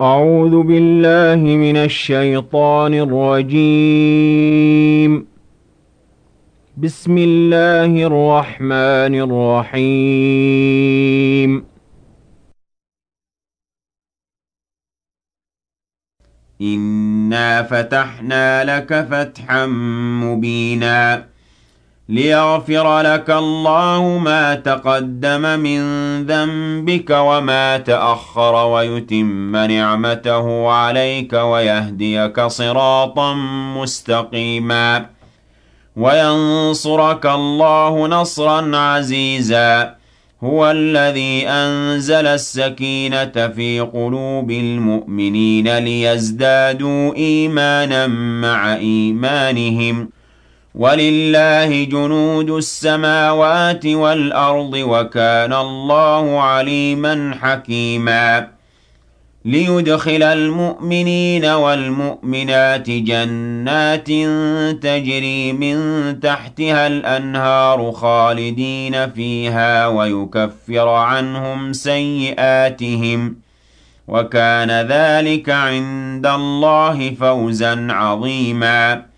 أعوذ بالله من الشيطان الرجيم. بسم الله الرحمن الرحيم. إنا فتحنا لك فتحا مبينا ليغفر لك الله ما تقدم من ذنبك وما تأخر ويتم نعمته عليك ويهديك صراطا مستقيما وينصرك الله نصرا عزيزا هو الذي أنزل السكينة في قلوب المؤمنين ليزدادوا إيمانا مع إيمانهم ولله جنود السماوات والأرض وكان الله عليما حكيما. ليدخل المؤمنين والمؤمنات جنات تجري من تحتها الأنهار خالدين فيها ويكفر عنهم سيئاتهم. وكان ذلك عند الله فوزا عظيما.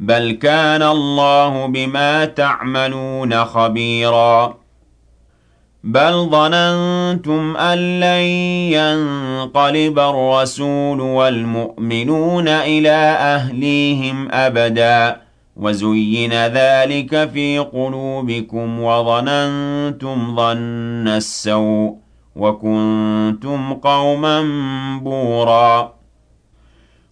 بل كان الله بما تعملون خبيرا بل ظننتم أن لن ينقلب الرسول والمؤمنون إلى أهليهم أبدا وزين ذلك في قلوبكم وظننتم ظن السوء وكنتم قوما بوراً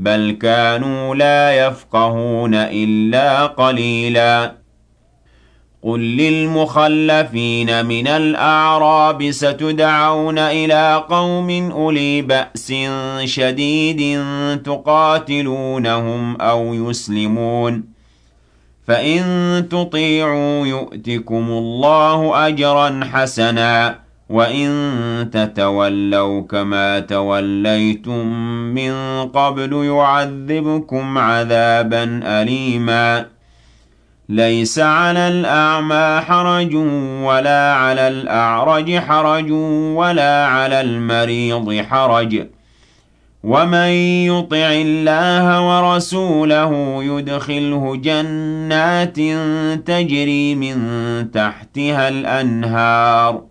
بل كانوا لا يفقهون إلا قليلا قل للمخلفين من الأعراب ستدعون إلى قوم أولي بأس شديد تقاتلونهم أو يسلمون فإن تطيعوا يؤتكم الله أجرا حسناً وَإِن تَتَوَلَّوْا كَمَا تَوَلَّيْتُم مِّن قَبْلُ يُعَذِّبْكُمْ عَذَابًا أَلِيمًا ليس على الأعمى حرج ولا على الأعرج حرج ولا على المريض حرج ومن يطع الله ورسوله يدخله جنات تجري من تحتها الأنهار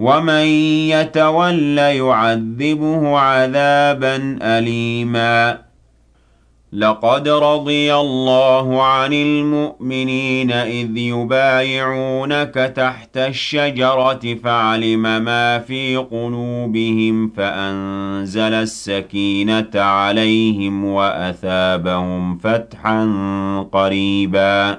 ومن يتول يعذبه عذابا أليماً لقد رضي الله عن المؤمنين إذ يبايعونك تحت الشجرة فعلم ما في قلوبهم فأنزل السكينة عليهم وأثابهم فتحا قريبا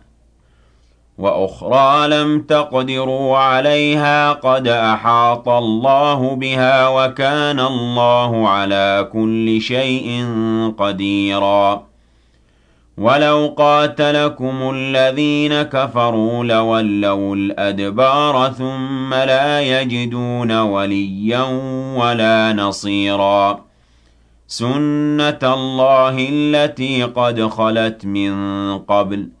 وأخرى لم تقدروا عليها قد أحاط الله بها وكان الله على كل شيء قديرا. ولو قاتلكم الذين كفروا لولوا الأدبار ثم لا يجدون وليا ولا نصيرا. سنة الله التي قد خلت من قبل ۖ.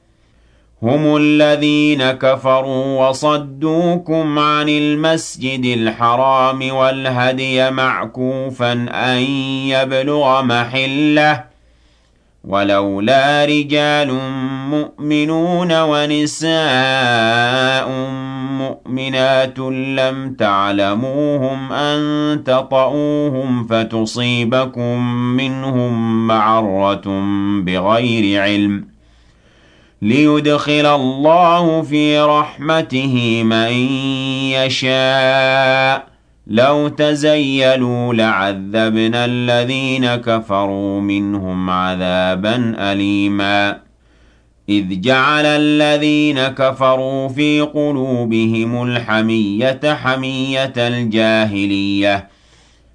هم الذين كفروا وصدوكم عن المسجد الحرام والهدي معكوفا أن يبلغ محلة. ولولا رجال مؤمنون ونساء مؤمنات لم تعلموهم أن تطؤوهم فتصيبكم منهم معرة بغير علم ۖ. ليدخل الله في رحمته من يشاء. لو تزيلوا لعذبنا الذين كفروا منهم عذابا أليما. إذ جعل الذين كفروا في قلوبهم الحمية حمية الجاهلية.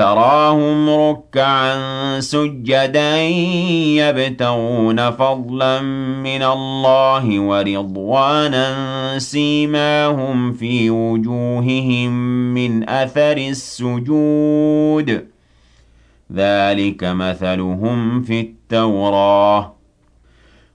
تراهم ركعا سجدا يبتغون فضلا من الله ورضوانا سيماهم في وجوههم من أثر السجود. ذلك مثلهم في التوراة.